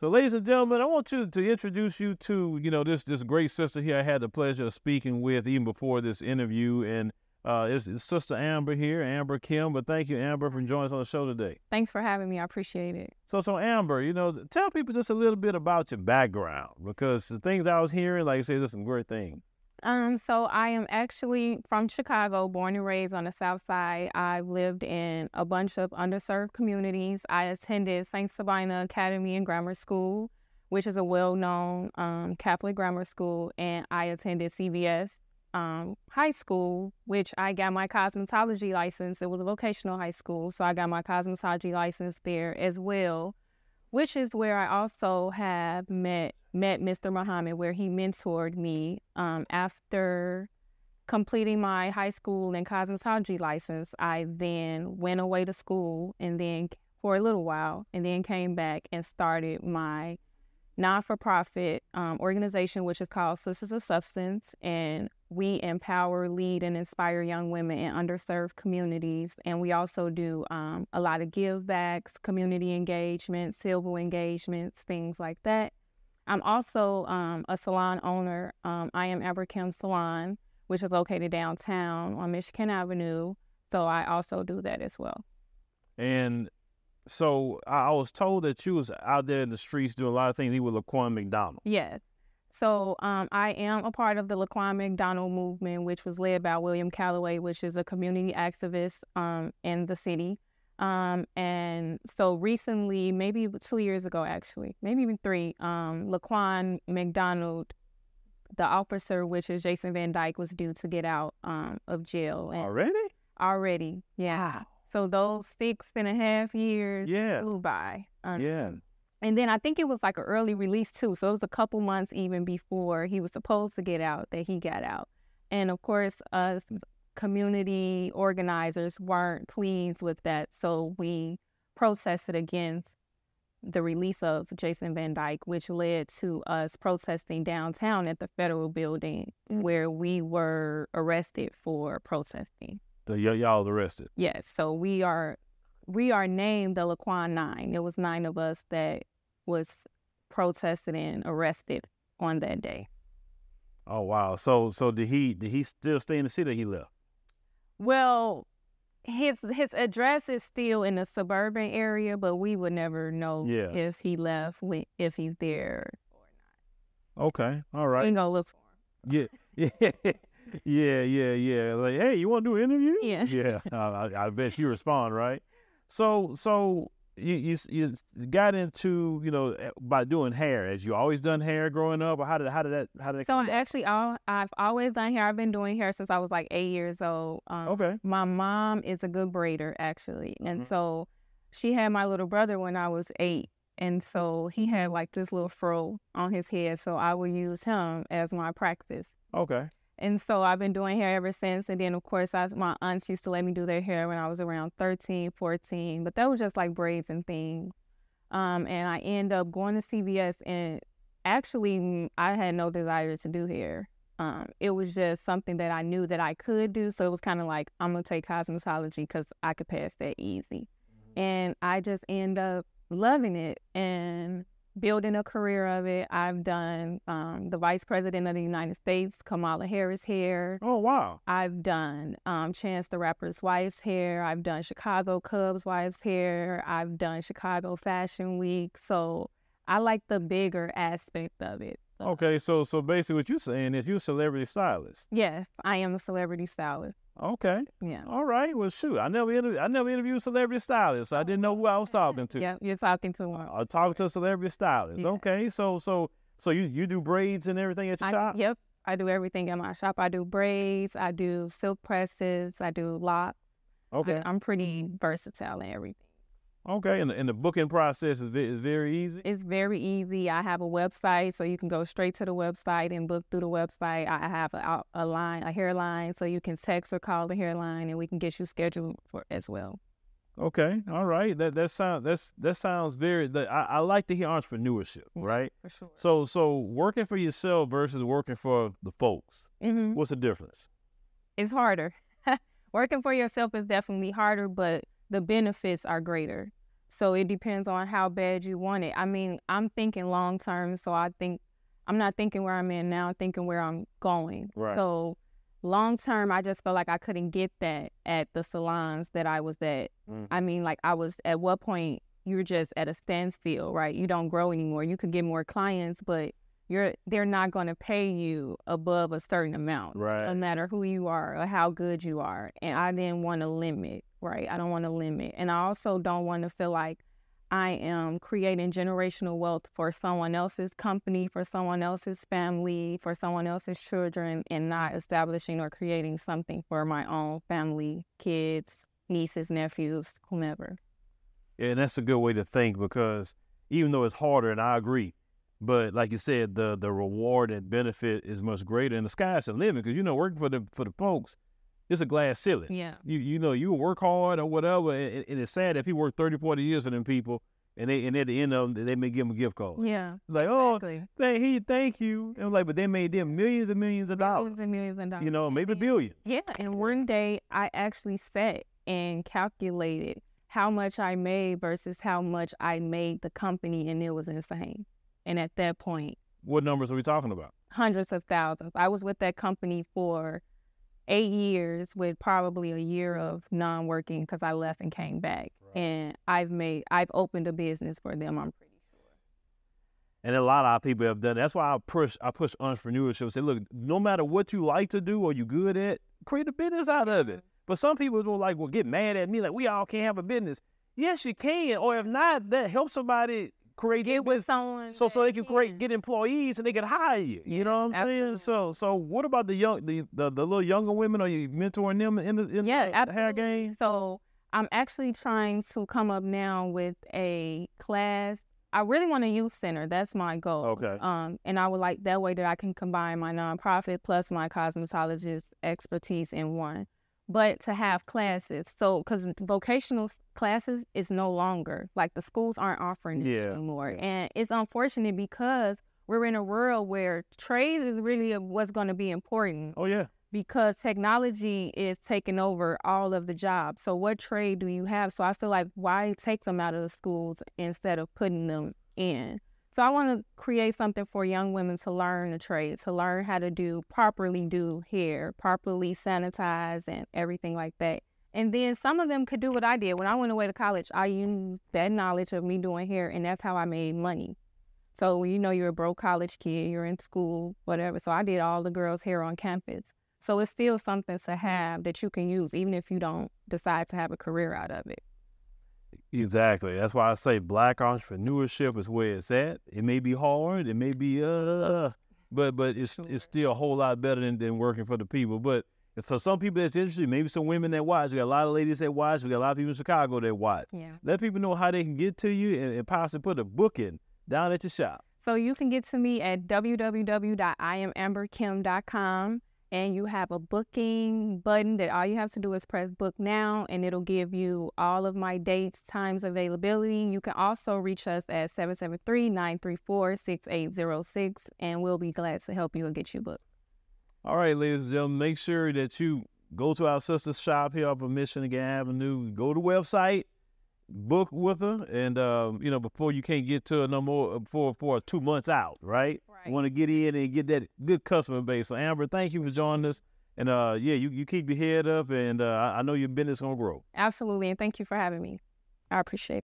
So, ladies and gentlemen, I want you to introduce you to, you know, this this great sister here. I had the pleasure of speaking with even before this interview, and uh, it's, it's Sister Amber here, Amber Kim. But thank you, Amber, for joining us on the show today. Thanks for having me. I appreciate it. So, so Amber, you know, tell people just a little bit about your background because the things I was hearing, like I said, there's some great things. Um, so I am actually from Chicago, born and raised on the South Side. I've lived in a bunch of underserved communities. I attended St. Sabina Academy and Grammar School, which is a well-known um, Catholic grammar school, and I attended CVS um, High School, which I got my cosmetology license. It was a vocational high school, so I got my cosmetology license there as well which is where I also have met met Mr. Muhammad, where he mentored me. Um, after completing my high school and cosmetology license, I then went away to school and then for a little while, and then came back and started my non for profit um, organization, which is called Sisters of Substance. And we empower, lead, and inspire young women in underserved communities. And we also do um, a lot of give backs, community engagement, civil engagements, things like that. I'm also um, a salon owner. Um, I am Amber Salon, which is located downtown on Michigan Avenue. So I also do that as well. And so I was told that you was out there in the streets doing a lot of things. You were Laquan McDonald. Yes. So um, I am a part of the Laquan McDonald movement, which was led by William Calloway, which is a community activist um, in the city. Um, and so recently, maybe two years ago, actually, maybe even three, um, Laquan McDonald, the officer, which is Jason Van Dyke, was due to get out um, of jail. And already? Already, yeah. Wow. So those six and a half years yeah. flew by. Yeah. And then I think it was like an early release too. So it was a couple months even before he was supposed to get out that he got out. And of course, us community organizers weren't pleased with that. So we protested against the release of Jason Van Dyke, which led to us protesting downtown at the federal building mm. where we were arrested for protesting. So y- y'all arrested? Yes. So we are we are named the Laquan Nine. It was nine of us that was protested and arrested on that day. Oh wow! So so did he did he still stay in the city? That he left. Well, his his address is still in the suburban area, but we would never know yeah. if he left if he's there or not. Okay, all right. We gonna look for him. Yeah, yeah. yeah, yeah, yeah. Like, hey, you want to do an interview? Yeah, yeah. I, I bet you respond, right? So, so you, you you got into you know eh, by doing hair as you always done hair growing up, or how did how did that how did that? So actually, all I've always done hair. I've been doing hair since I was like eight years old. Um, okay. My mom is a good braider actually, and mm-hmm. so she had my little brother when I was eight, and so he had like this little fro on his head, so I would use him as my practice. Okay. And so I've been doing hair ever since. And then, of course, I, my aunts used to let me do their hair when I was around 13, 14. But that was just like braids and things. Um, and I end up going to CVS. And actually, I had no desire to do hair. Um, it was just something that I knew that I could do. So it was kind of like, I'm going to take cosmetology because I could pass that easy. Mm-hmm. And I just end up loving it. And building a career of it. I've done um, the Vice President of the United States, Kamala Harris hair. Oh wow! I've done um, Chance the Rapper's wife's hair. I've done Chicago Cubs wife's hair. I've done Chicago Fashion Week. So I like the bigger aspect of it. So. Okay, so so basically, what you're saying is you're a celebrity stylist. Yes, I am a celebrity stylist. Okay. Yeah. All right. Well, shoot, I never interviewed. I never interviewed celebrity stylists. So I didn't know who I was talking to. Yeah, you're talking to one. I uh, talking to a celebrity stylist. Yeah. Okay. So so so you you do braids and everything at your I, shop? Yep. I do everything at my shop. I do braids. I do silk presses. I do locks. Okay. I, I'm pretty versatile in everything. Okay, and the, and the booking process is, is very easy? It's very easy. I have a website, so you can go straight to the website and book through the website. I have a, a line, a hairline, so you can text or call the hairline, and we can get you scheduled for as well. Okay, all right. That that sounds that's that sounds very. That, I, I like to hear entrepreneurship, right? For sure. So so working for yourself versus working for the folks. Mm-hmm. What's the difference? It's harder. working for yourself is definitely harder, but the benefits are greater. So it depends on how bad you want it. I mean, I'm thinking long term, so I think I'm not thinking where I'm in now, I'm thinking where I'm going. Right. So long term, I just felt like I couldn't get that at the salons that I was at. Mm. I mean, like I was at what point you're just at a standstill, right? You don't grow anymore. You could get more clients, but you're they're not going to pay you above a certain amount, Right. no matter who you are or how good you are. And I didn't want to limit, right? I don't want to limit, and I also don't want to feel like I am creating generational wealth for someone else's company, for someone else's family, for someone else's children, and not establishing or creating something for my own family, kids, nieces, nephews, whomever. Yeah, and that's a good way to think because even though it's harder, and I agree, but like you said, the the reward and benefit is much greater, and the sky's the limit. Because you know, working for the for the folks, it's a glass ceiling. Yeah. You you know, you work hard or whatever, and, and it's sad that people work 30, 40 years for them people, and they and at the end of them, they may give them a gift card. Yeah. Like, oh, Exactly. thank he, thank you. And I'm like, but they made them millions and millions of dollars. Millions and millions of dollars. You know, maybe billions. Yeah, and one day I actually sat and calculated how much I made versus how much I made the company, and it was insane. And at that point, What numbers are we talking about? hundreds of thousands. I was with that company for eight years, with probably a year mm-hmm. of non-working because I left and came back. Right. And I've made, I've opened a business for them. I'm pretty sure. And a lot of our people have done. That's why I push. I push entrepreneurship. Say, look, no matter what you like to do or you good at, create a business out of it. Mm-hmm. But some people will like, will get mad at me, like we all can't have a business. Yes, you can, or if not, that help somebody create Get with someone so so they can create get employees and they can hire you. You know what I'm saying? So so what about the young the, the, the little younger women? Are you mentoring them in the in yeah, the hair game? So I'm actually trying to come up now with a class. I really want a youth center. That's my goal. Okay. Um, and I would like that way that I can combine my nonprofit plus my cosmetologist expertise in one. But to have classes, so because vocational classes is no longer like the schools aren't offering it Yeah, anymore, and it's unfortunate because we're in a world where trade is really what's going to be important Oh yeah. because technology is taking over all of the jobs. So what trade do you have? So I feel like why take them out of the schools instead of putting them in? So I want to create something for young women to learn the trade, to learn how to do properly do hair, properly sanitize and everything like that. And then some of them could do what I did. When I went away to college, I used that knowledge of me doing hair and that's how I made money. So you know you're a broke college kid, you're in school, whatever. So I did all the girls' hair on campus. So it's still something to have that you can use, even if you don't decide to have a career out of it. Exactly. That's why I say black entrepreneurship is where it's at. It may be hard, it may be uh, but but it's Sure. it's still a whole lot better than, than working for the people. But for some people that's interested, maybe some women that watch. We got a lot of ladies that watch. We got a lot of people in Chicago that watch. Yeah. Let people know how they can get to you and, and possibly put a book in down at your shop. So you can get to me at www.iamamberkim.com and you have a booking button that all you have to do is press book now and it'll give you all of my dates, times, availability. You can also reach us at 773-934-6806 and we'll be glad to help you and get you booked. All right, ladies and gentlemen, make sure that you go to our sister's shop here off of Michigan Avenue. Go to the website, book with her, and um, you know before you can't get to her no more uh, for for two months out, right? Right. Want to get in and get that good customer base. So Amber, thank you for joining us, and uh, yeah, you you keep your head up, and uh, I I know your business gonna grow. Absolutely. And thank you for having me. I appreciate it.